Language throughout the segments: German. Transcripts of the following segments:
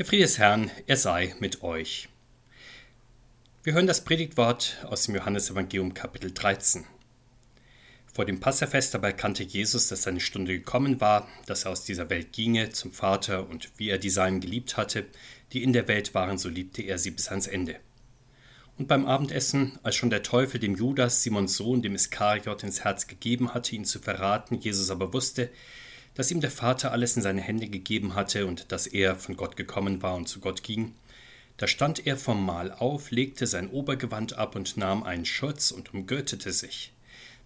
Der Friede des Herrn, er sei mit euch. Wir hören das Predigtwort aus dem Johannesevangelium Kapitel 13. Vor dem Passafest aber erkannte Jesus, dass seine Stunde gekommen war, dass er aus dieser Welt ginge zum Vater und wie er die Seinen geliebt hatte, die in der Welt waren, so liebte er sie bis ans Ende. Und beim Abendessen, als schon der Teufel dem Judas, Simons Sohn, dem Iskariot, ins Herz gegeben hatte, ihn zu verraten, Jesus aber wusste, dass ihm der Vater alles in seine Hände gegeben hatte und dass er von Gott gekommen war und zu Gott ging, da stand er vom Mahl auf, legte sein Obergewand ab und nahm einen Schurz und umgürtete sich.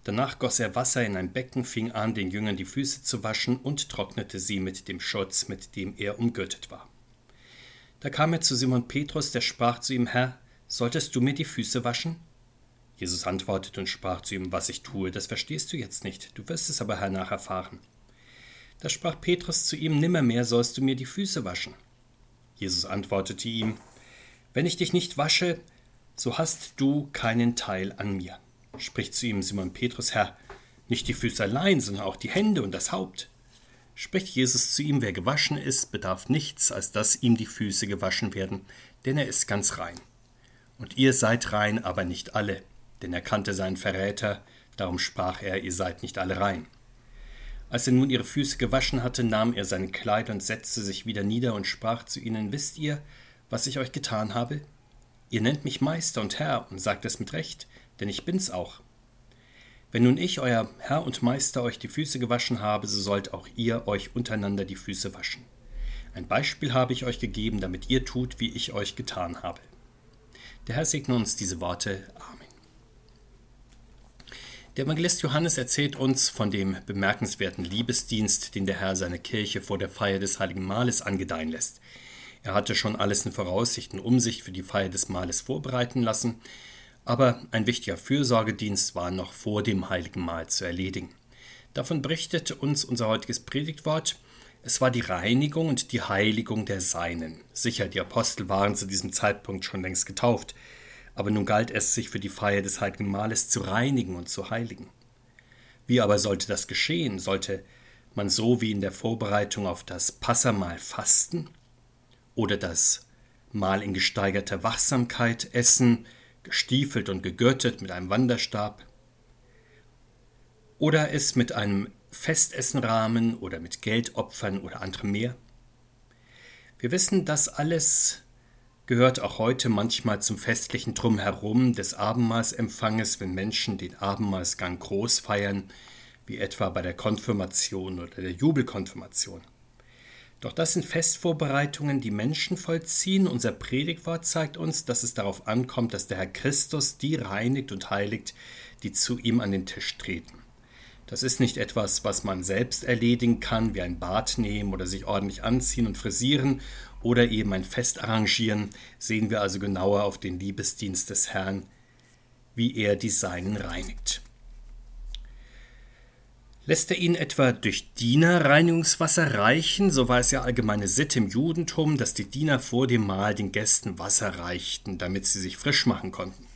Danach goss er Wasser in ein Becken, fing an, den Jüngern die Füße zu waschen und trocknete sie mit dem Schurz, mit dem er umgürtet war. Da kam er zu Simon Petrus, der sprach zu ihm, Herr, Solltest du mir die Füße waschen? Jesus antwortete und sprach zu ihm, was ich tue, das verstehst du jetzt nicht, du wirst es aber hernach erfahren. Da sprach Petrus zu ihm, Nimmermehr sollst du mir die Füße waschen. Jesus antwortete ihm, Wenn ich dich nicht wasche, so hast du keinen Teil an mir. Spricht zu ihm Simon Petrus, Herr, nicht die Füße allein, sondern auch die Hände und das Haupt. Spricht Jesus zu ihm, wer gewaschen ist, bedarf nichts, als dass ihm die Füße gewaschen werden, denn er ist ganz rein. Und ihr seid rein, aber nicht alle, denn er kannte seinen Verräter, darum sprach er, ihr seid nicht alle rein. Als er nun ihre Füße gewaschen hatte, nahm er sein Kleid und setzte sich wieder nieder und sprach zu ihnen, Wisst ihr, was ich euch getan habe? Ihr nennt mich Meister und Herr und sagt es mit Recht, denn ich bin's auch. Wenn nun ich, euer Herr und Meister, euch die Füße gewaschen habe, so sollt auch ihr euch untereinander die Füße waschen. Ein Beispiel habe ich euch gegeben, damit ihr tut, wie ich euch getan habe. Der Herr segne uns diese Worte. Amen. Der Evangelist Johannes erzählt uns von dem bemerkenswerten Liebesdienst, den der Herr seine Kirche vor der Feier des Heiligen Mahles angedeihen lässt. Er hatte schon alles in Voraussicht und Umsicht für die Feier des Mahles vorbereiten lassen, aber ein wichtiger Fürsorgedienst war noch vor dem Heiligen Mahl zu erledigen. Davon berichtet uns unser heutiges Predigtwort. Es war die Reinigung und die Heiligung der Seinen. Sicher, die Apostel waren zu diesem Zeitpunkt schon längst getauft, aber nun galt es, sich für die Feier des heiligen Mahles zu reinigen und zu heiligen. Wie aber sollte das geschehen? Sollte man so wie in der Vorbereitung auf das Passamahl fasten? Oder das Mahl in gesteigerter Wachsamkeit essen, gestiefelt und gegürtet mit einem Wanderstab? Oder es mit einem Festessenrahmen oder mit Geldopfern oder anderem mehr. Wir wissen, das alles gehört auch heute manchmal zum festlichen Drumherum des Abendmahlsempfanges, wenn Menschen den Abendmahlsgang groß feiern, wie etwa bei der Konfirmation oder der Jubelkonfirmation. Doch das sind Festvorbereitungen, die Menschen vollziehen. Unser Predigtwort zeigt uns, dass es darauf ankommt, dass der Herr Christus die reinigt und heiligt, die zu ihm an den Tisch treten. Das ist nicht etwas, was man selbst erledigen kann, wie ein Bad nehmen oder sich ordentlich anziehen und frisieren oder eben ein Fest arrangieren. Sehen wir also genauer auf den Liebesdienst des Herrn, wie er die Seinen reinigt. Lässt er ihnen etwa durch Diener Reinigungswasser reichen? So war es ja allgemeine Sitte im Judentum, dass die Diener vor dem Mahl den Gästen Wasser reichten, damit sie sich frisch machen konnten.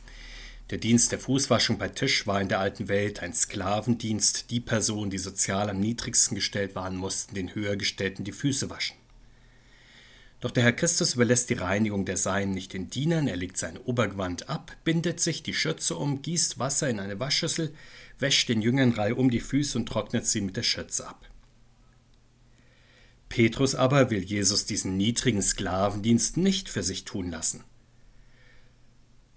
Der Dienst der Fußwaschung bei Tisch war in der alten Welt ein Sklavendienst. Die Personen, die sozial am niedrigsten gestellt waren, mussten den höhergestellten die Füße waschen. Doch der Herr Christus überlässt die Reinigung der Seinen nicht den Dienern, er legt sein Obergewand ab, bindet sich die Schürze um, gießt Wasser in eine Waschschüssel, wäscht den Jüngern reihum die Füße und trocknet sie mit der Schürze ab. Petrus aber will Jesus diesen niedrigen Sklavendienst nicht für sich tun lassen.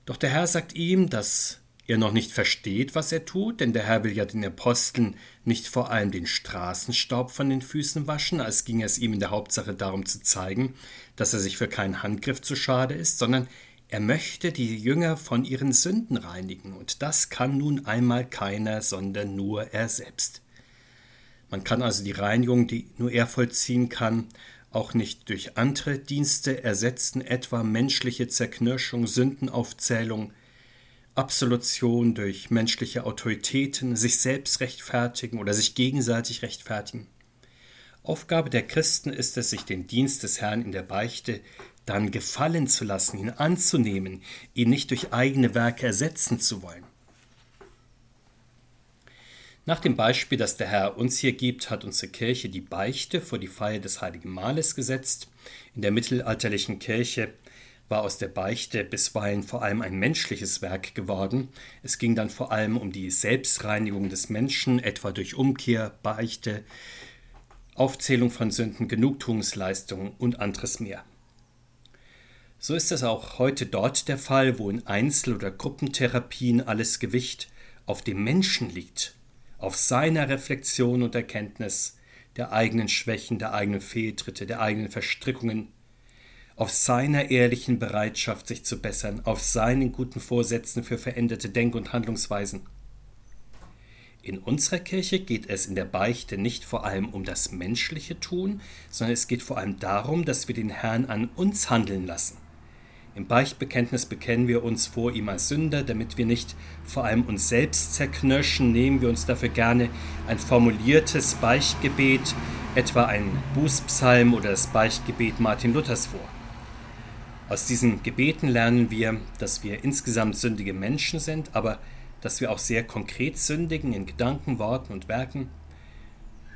Doch der Herr sagt ihm, dass er noch nicht versteht, was er tut, denn der Herr will ja den Aposteln nicht vor allem den Straßenstaub von den Füßen waschen, als ging es ihm in der Hauptsache darum zu zeigen, dass er sich für keinen Handgriff zu schade ist, sondern er möchte die Jünger von ihren Sünden reinigen, und das kann nun einmal keiner, sondern nur er selbst. Man kann also die Reinigung, die nur er vollziehen kann, auch nicht durch andere Dienste ersetzen, etwa menschliche Zerknirschung, Sündenaufzählung, Absolution durch menschliche Autoritäten, sich selbst rechtfertigen oder sich gegenseitig rechtfertigen. Aufgabe der Christen ist es, sich den Dienst des Herrn in der Beichte dann gefallen zu lassen, ihn anzunehmen, ihn nicht durch eigene Werke ersetzen zu wollen. Nach dem Beispiel, das der Herr uns hier gibt, hat unsere Kirche die Beichte vor die Feier des Heiligen Mahles gesetzt. In der mittelalterlichen Kirche war aus der Beichte bisweilen vor allem ein menschliches Werk geworden. Es ging dann vor allem um die Selbstreinigung des Menschen, etwa durch Umkehr, Beichte, Aufzählung von Sünden, Genugtuungsleistungen und anderes mehr. So ist es auch heute dort der Fall, wo in Einzel- oder Gruppentherapien alles Gewicht auf dem Menschen liegt auf seiner Reflexion und Erkenntnis der eigenen Schwächen, der eigenen Fehltritte, der eigenen Verstrickungen, auf seiner ehrlichen Bereitschaft, sich zu bessern, auf seinen guten Vorsätzen für veränderte Denk- und Handlungsweisen. In unserer Kirche geht es in der Beichte nicht vor allem um das menschliche Tun, sondern es geht vor allem darum, dass wir den Herrn an uns handeln lassen. Im Beichtbekenntnis bekennen wir uns vor ihm als Sünder, damit wir nicht vor allem uns selbst zerknirschen, nehmen wir uns dafür gerne ein formuliertes Beichtgebet, etwa ein Bußpsalm oder das Beichtgebet Martin Luthers vor. Aus diesen Gebeten lernen wir, dass wir insgesamt sündige Menschen sind, aber dass wir auch sehr konkret sündigen in Gedanken, Worten und Werken.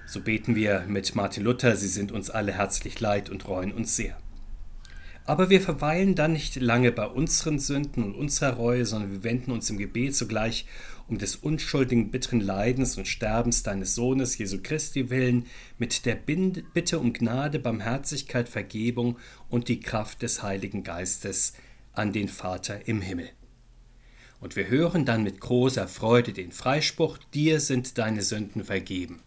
So beten wir mit Martin Luther, sie sind uns alle herzlich leid und reuen uns sehr. Aber wir verweilen dann nicht lange bei unseren Sünden und unserer Reue, sondern wir wenden uns im Gebet sogleich um des unschuldigen, bitteren Leidens und Sterbens deines Sohnes Jesu Christi willen, mit der Bitte um Gnade, Barmherzigkeit, Vergebung und die Kraft des Heiligen Geistes an den Vater im Himmel. Und wir hören dann mit großer Freude den Freispruch, dir sind deine Sünden vergeben.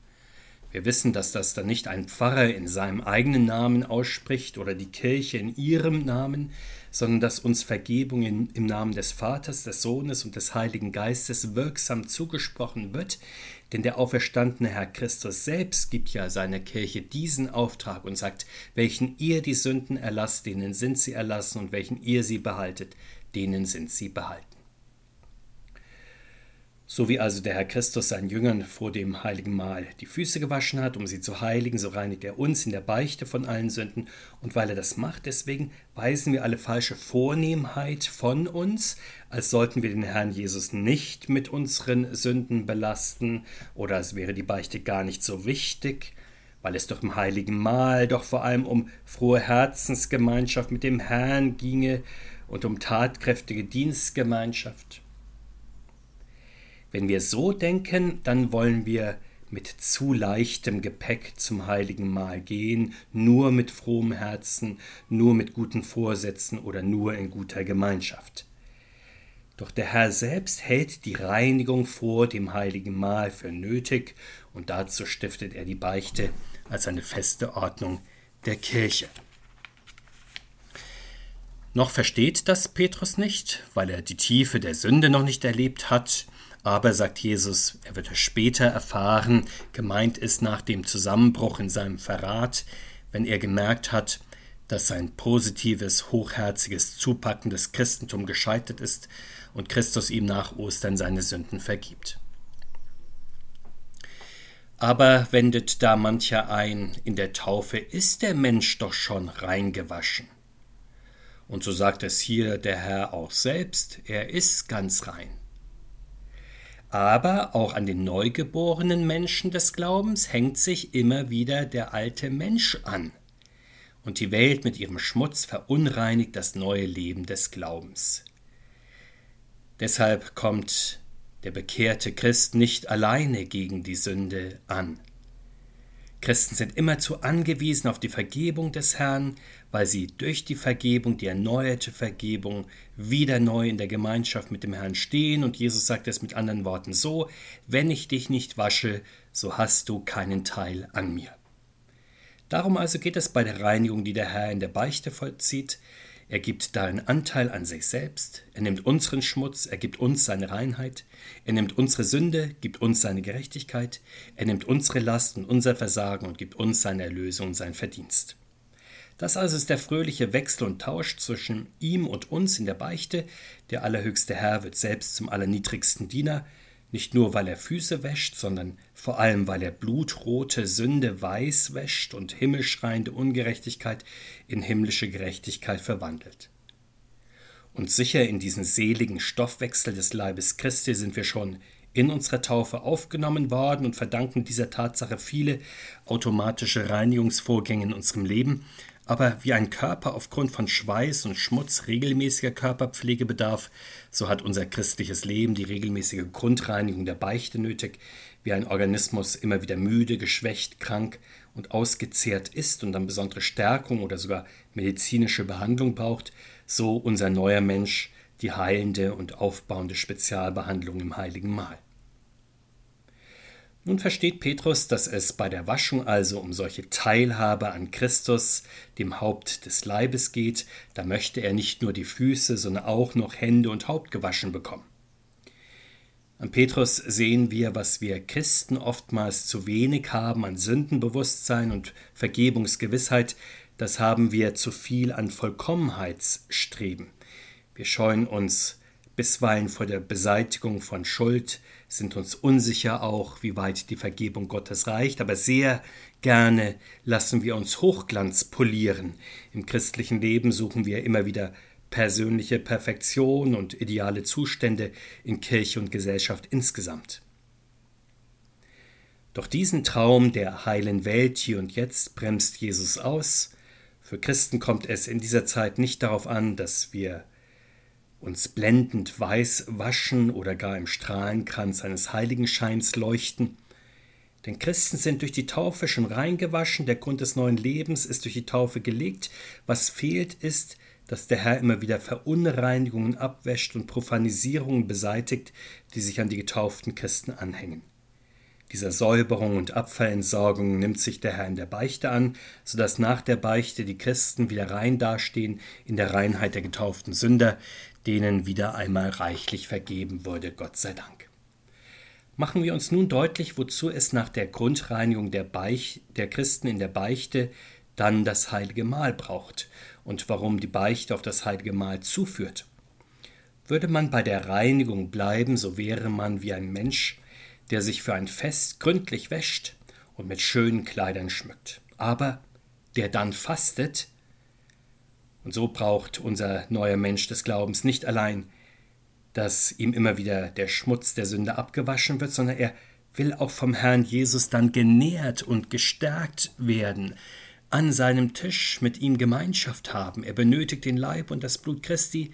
Wir wissen, dass das dann nicht ein Pfarrer in seinem eigenen Namen ausspricht oder die Kirche in ihrem Namen, sondern dass uns Vergebung in, im Namen des Vaters, des Sohnes und des Heiligen Geistes wirksam zugesprochen wird, denn der auferstandene Herr Christus selbst gibt ja seiner Kirche diesen Auftrag und sagt, welchen ihr die Sünden erlasst, denen sind sie erlassen, und welchen ihr sie behaltet, denen sind sie behalten. So wie also der Herr Christus seinen Jüngern vor dem heiligen Mahl die Füße gewaschen hat, um sie zu heiligen, so reinigt er uns in der Beichte von allen Sünden. Und weil er das macht, deswegen weisen wir alle falsche Vornehmheit von uns, als sollten wir den Herrn Jesus nicht mit unseren Sünden belasten oder als wäre die Beichte gar nicht so wichtig, weil es doch im heiligen Mahl doch vor allem um frohe Herzensgemeinschaft mit dem Herrn ginge und um tatkräftige Dienstgemeinschaft. Wenn wir so denken, dann wollen wir mit zu leichtem Gepäck zum heiligen Mahl gehen, nur mit frohem Herzen, nur mit guten Vorsätzen oder nur in guter Gemeinschaft. Doch der Herr selbst hält die Reinigung vor dem heiligen Mahl für nötig und dazu stiftet er die Beichte als eine feste Ordnung der Kirche. Noch versteht das Petrus nicht, weil er die Tiefe der Sünde noch nicht erlebt hat, aber, sagt Jesus, er wird es später erfahren, gemeint ist nach dem Zusammenbruch in seinem Verrat, wenn er gemerkt hat, dass sein positives, hochherziges, zupackendes Christentum gescheitert ist und Christus ihm nach Ostern seine Sünden vergibt. Aber wendet da mancher ein, in der Taufe ist der Mensch doch schon reingewaschen. Und so sagt es hier der Herr auch selbst, er ist ganz rein. Aber auch an den neugeborenen Menschen des Glaubens hängt sich immer wieder der alte Mensch an. Und die Welt mit ihrem Schmutz verunreinigt das neue Leben des Glaubens. Deshalb kommt der bekehrte Christ nicht alleine gegen die Sünde an. Christen sind immerzu angewiesen auf die Vergebung des Herrn, weil sie durch die Vergebung, die erneuerte Vergebung, wieder neu in der Gemeinschaft mit dem Herrn stehen. Und Jesus sagt es mit anderen Worten so, wenn ich dich nicht wasche, so hast du keinen Teil an mir. Darum also geht es bei der Reinigung, die der Herr in der Beichte vollzieht. Er gibt darin Anteil an sich selbst, er nimmt unseren Schmutz, er gibt uns seine Reinheit, er nimmt unsere Sünde, gibt uns seine Gerechtigkeit, er nimmt unsere Last und unser Versagen und gibt uns seine Erlösung und sein Verdienst. Das also ist der fröhliche Wechsel und Tausch zwischen ihm und uns in der Beichte. Der allerhöchste Herr wird selbst zum allerniedrigsten Diener, nicht nur, weil er Füße wäscht, sondern vor allem, weil er blutrote Sünde weiß wäscht und himmelschreiende Ungerechtigkeit in himmlische Gerechtigkeit verwandelt. Und sicher in diesen seligen Stoffwechsel des Leibes Christi sind wir schon in unserer Taufe aufgenommen worden und verdanken dieser Tatsache viele automatische Reinigungsvorgänge in unserem Leben. Aber wie ein Körper aufgrund von Schweiß und Schmutz regelmäßiger Körperpflege bedarf, so hat unser christliches Leben die regelmäßige Grundreinigung der Beichte nötig, wie ein Organismus immer wieder müde, geschwächt, krank und ausgezehrt ist und dann besondere Stärkung oder sogar medizinische Behandlung braucht, so unser neuer Mensch die heilende und aufbauende Spezialbehandlung im heiligen Mahl. Nun versteht Petrus, dass es bei der Waschung also um solche Teilhabe an Christus, dem Haupt des Leibes geht, da möchte er nicht nur die Füße, sondern auch noch Hände und Haupt gewaschen bekommen. An Petrus sehen wir, was wir Christen oftmals zu wenig haben an Sündenbewusstsein und Vergebungsgewissheit, das haben wir zu viel an Vollkommenheitsstreben. Wir scheuen uns bisweilen vor der Beseitigung von Schuld, sind uns unsicher auch, wie weit die Vergebung Gottes reicht, aber sehr gerne lassen wir uns Hochglanz polieren. Im christlichen Leben suchen wir immer wieder persönliche Perfektion und ideale Zustände in Kirche und Gesellschaft insgesamt. Doch diesen Traum der heilen Welt hier und jetzt bremst Jesus aus. Für Christen kommt es in dieser Zeit nicht darauf an, dass wir uns blendend weiß waschen oder gar im Strahlenkranz eines Heiligenscheins leuchten. Denn Christen sind durch die Taufe schon reingewaschen, der Grund des neuen Lebens ist durch die Taufe gelegt. Was fehlt ist, dass der Herr immer wieder Verunreinigungen abwäscht und Profanisierungen beseitigt, die sich an die getauften Christen anhängen. Dieser Säuberung und Abfallentsorgung nimmt sich der Herr in der Beichte an, so dass nach der Beichte die Christen wieder rein dastehen in der Reinheit der getauften Sünder, denen wieder einmal reichlich vergeben wurde, Gott sei Dank. Machen wir uns nun deutlich, wozu es nach der Grundreinigung der, Beich, der Christen in der Beichte dann das heilige Mahl braucht und warum die Beichte auf das heilige Mahl zuführt. Würde man bei der Reinigung bleiben, so wäre man wie ein Mensch, der sich für ein Fest gründlich wäscht und mit schönen Kleidern schmückt, aber der dann fastet, und so braucht unser neuer Mensch des Glaubens nicht allein, dass ihm immer wieder der Schmutz der Sünde abgewaschen wird, sondern er will auch vom Herrn Jesus dann genährt und gestärkt werden, an seinem Tisch mit ihm Gemeinschaft haben. Er benötigt den Leib und das Blut Christi,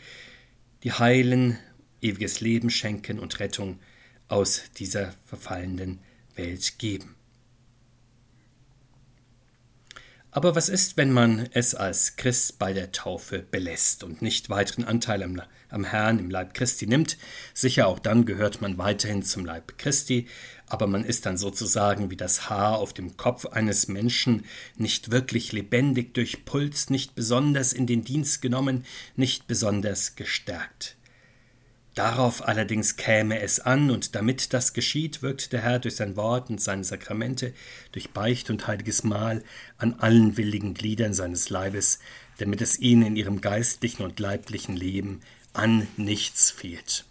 die heilen, ewiges Leben schenken und Rettung aus dieser verfallenden Welt geben. Aber was ist, wenn man es als Christ bei der Taufe belässt und nicht weiteren Anteil am, am, Herrn im Leib Christi nimmt? Sicher, auch dann gehört man weiterhin zum Leib Christi, aber man ist dann sozusagen wie das Haar auf dem Kopf eines Menschen nicht wirklich lebendig durchpulst, nicht besonders in den Dienst genommen, nicht besonders gestärkt. Darauf allerdings käme es an, und damit das geschieht, wirkt der Herr durch sein Wort und seine Sakramente, durch Beicht und heiliges Mahl an allen willigen Gliedern seines Leibes, damit es ihnen in ihrem geistlichen und leiblichen Leben an nichts fehlt.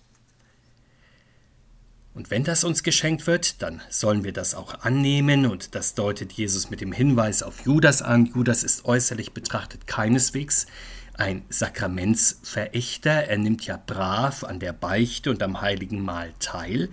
Und wenn das uns geschenkt wird, dann sollen wir das auch annehmen, und das deutet Jesus mit dem Hinweis auf Judas an. Judas ist äußerlich betrachtet keineswegs ein Sakramentsverächter. Er nimmt ja brav an der Beichte und am heiligen Mahl teil,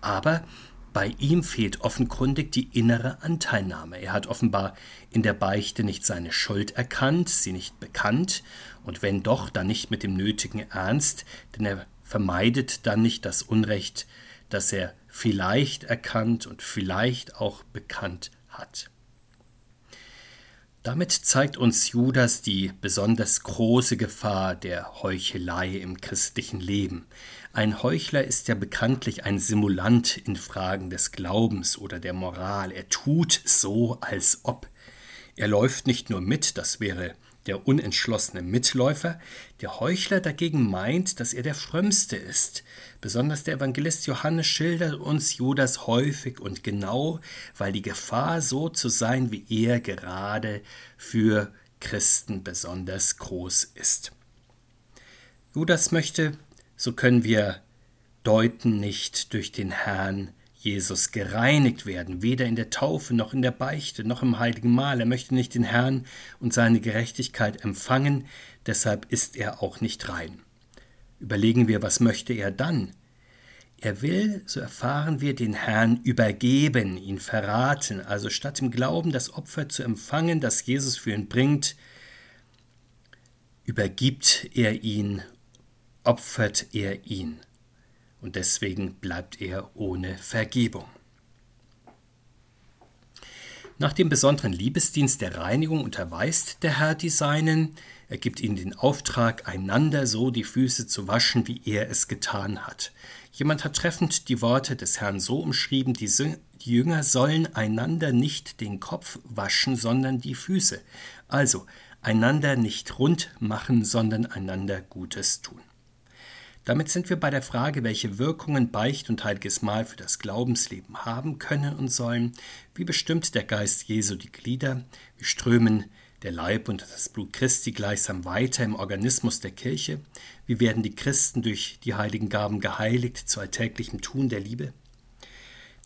aber bei ihm fehlt offenkundig die innere Anteilnahme. Er hat offenbar in der Beichte nicht seine Schuld erkannt, sie nicht bekannt, und wenn doch, dann nicht mit dem nötigen Ernst, denn er vermeidet dann nicht das Unrecht, das er vielleicht erkannt und vielleicht auch bekannt hat. Damit zeigt uns Judas die besonders große Gefahr der Heuchelei im christlichen Leben. Ein Heuchler ist ja bekanntlich ein Simulant in Fragen des Glaubens oder der Moral. Er tut so, als ob. Er läuft nicht nur mit, das wäre der unentschlossene Mitläufer, der Heuchler dagegen meint, dass er der Frömmste ist. Besonders der Evangelist Johannes schildert uns Judas häufig und genau, weil die Gefahr, so zu sein wie er, gerade für Christen besonders groß ist. Judas möchte, so können wir deuten, nicht durch den Herrn Jesus gereinigt werden, weder in der Taufe noch in der Beichte noch im heiligen Mahl. Er möchte nicht den Herrn und seine Gerechtigkeit empfangen, deshalb ist er auch nicht rein. Überlegen wir, was möchte er dann? Er will, so erfahren wir, den Herrn übergeben, ihn verraten. Also statt im Glauben das Opfer zu empfangen, das Jesus für ihn bringt, übergibt er ihn, opfert er ihn. Und deswegen bleibt er ohne Vergebung. Nach dem besonderen Liebesdienst der Reinigung unterweist der Herr die Seinen. Er gibt ihnen den Auftrag, einander so die Füße zu waschen, wie er es getan hat. Jemand hat treffend die Worte des Herrn so umschrieben, die, Jünger sollen einander nicht den Kopf waschen, sondern die Füße. Also einander nicht rund machen, sondern einander Gutes tun. Damit sind wir bei der Frage, welche Wirkungen Beicht und Heiliges Mahl für das Glaubensleben haben können und sollen. Wie bestimmt der Geist Jesu die Glieder? Wie strömen der Leib und das Blut Christi gleichsam weiter im Organismus der Kirche? Wie werden die Christen durch die heiligen Gaben geheiligt zu alltäglichem Tun der Liebe?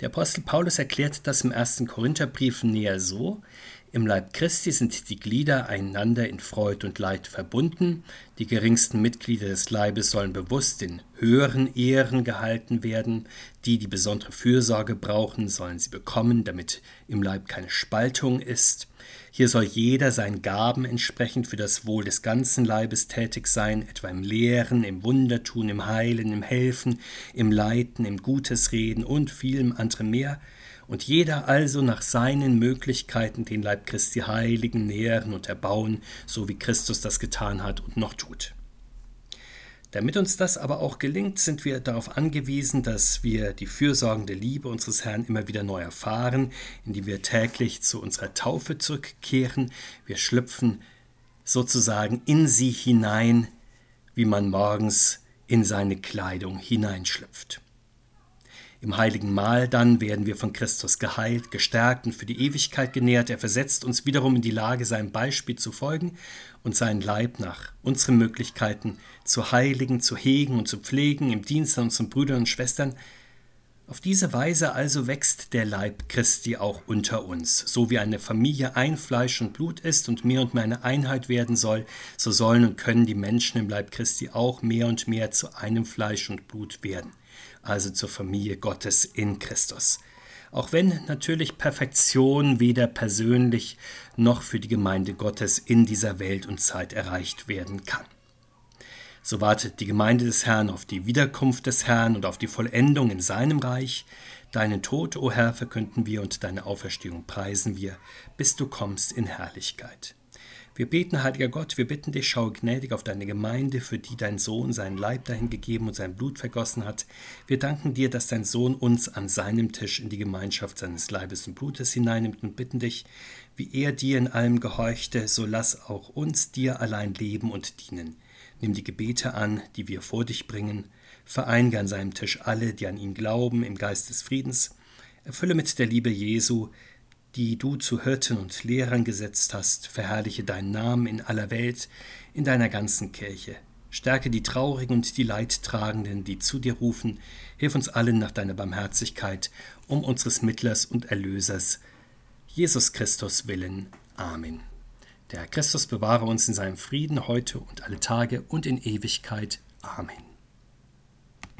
Der Apostel Paulus erklärt das im ersten Korintherbrief näher so: im Leib Christi sind die Glieder einander in Freud und Leid verbunden. Die geringsten Mitglieder des Leibes sollen bewusst in höheren Ehren gehalten werden. Die, die besondere Fürsorge brauchen, sollen sie bekommen, damit im Leib keine Spaltung ist. Hier soll jeder seinen Gaben entsprechend für das Wohl des ganzen Leibes tätig sein, etwa im Lehren, im Wundertun, im Heilen, im Helfen, im Leiten, im Gutes Reden und vielem anderem mehr – und jeder also nach seinen Möglichkeiten den Leib Christi heiligen, nähren und erbauen, so wie Christus das getan hat und noch tut. Damit uns das aber auch gelingt, sind wir darauf angewiesen, dass wir die fürsorgende Liebe unseres Herrn immer wieder neu erfahren, indem wir täglich zu unserer Taufe zurückkehren. Wir schlüpfen sozusagen in sie hinein, wie man morgens in seine Kleidung hineinschlüpft. Im heiligen Mahl dann werden wir von Christus geheilt, gestärkt und für die Ewigkeit genährt. Er versetzt uns wiederum in die Lage, seinem Beispiel zu folgen und seinen Leib nach unseren Möglichkeiten zu heiligen, zu hegen und zu pflegen im Dienst an unseren Brüdern und Schwestern. Auf diese Weise also wächst der Leib Christi auch unter uns. So wie eine Familie ein Fleisch und Blut ist und mehr und mehr eine Einheit werden soll, so sollen und können die Menschen im Leib Christi auch mehr und mehr zu einem Fleisch und Blut werden also zur Familie Gottes in Christus. Auch wenn natürlich Perfektion weder persönlich noch für die Gemeinde Gottes in dieser Welt und Zeit erreicht werden kann. So wartet die Gemeinde des Herrn auf die Wiederkunft des Herrn und auf die Vollendung in seinem Reich. Deinen Tod, o Herr, verkünden wir und deine Auferstehung preisen wir, bis du kommst in Herrlichkeit. Wir beten, heiliger Gott, wir bitten dich, schaue gnädig auf deine Gemeinde, für die dein Sohn seinen Leib dahin gegeben und sein Blut vergossen hat. Wir danken dir, dass dein Sohn uns an seinem Tisch in die Gemeinschaft seines Leibes und Blutes hineinnimmt und bitten dich, wie er dir in allem gehorchte, so lass auch uns dir allein leben und dienen. Nimm die Gebete an, die wir vor dich bringen. Vereinige an seinem Tisch alle, die an ihn glauben, im Geist des Friedens. Erfülle mit der Liebe Jesu die du zu Hirten und Lehrern gesetzt hast, verherrliche deinen Namen in aller Welt, in deiner ganzen Kirche. Stärke die Traurigen und die Leidtragenden, die zu dir rufen. Hilf uns allen nach deiner Barmherzigkeit, um unseres Mittlers und Erlösers, Jesus Christus willen. Amen. Der Christus bewahre uns in seinem Frieden heute und alle Tage und in Ewigkeit. Amen.